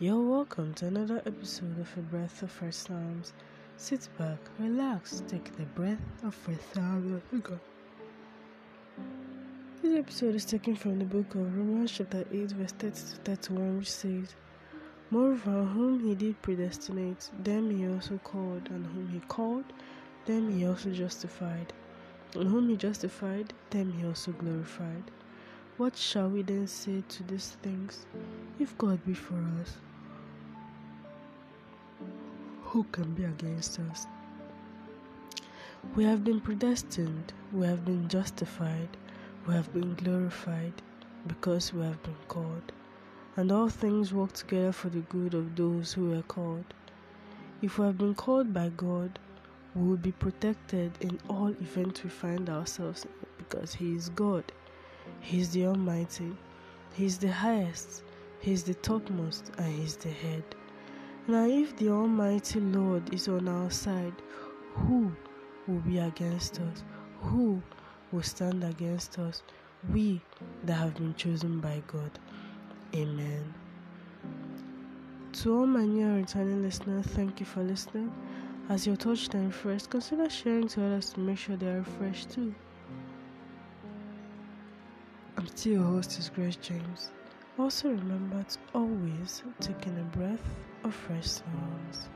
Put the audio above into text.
You're welcome to another episode of A Breath of Fresh Times. Sit back, relax, take the breath of of God. This episode is taken from the book of Romans, chapter 8, verse 30 to 31, which says, Moreover, whom he did predestinate, them he also called, and whom he called, them he also justified, and whom he justified, them he also glorified. What shall we then say to these things? If God be for us, who can be against us? We have been predestined, we have been justified, we have been glorified because we have been called. And all things work together for the good of those who are called. If we have been called by God, we will be protected in all events we find ourselves because He is God. He is the Almighty. He is the highest. He is the topmost and He is the head. Now, if the Almighty Lord is on our side, who will be against us? Who will stand against us? We that have been chosen by God. Amen. To all my new returning listeners, thank you for listening. As you're touched and refreshed, consider sharing to others to make sure they are refreshed too. I'm still your host, is Grace James. Also remember to always take in a breath of fresh sounds.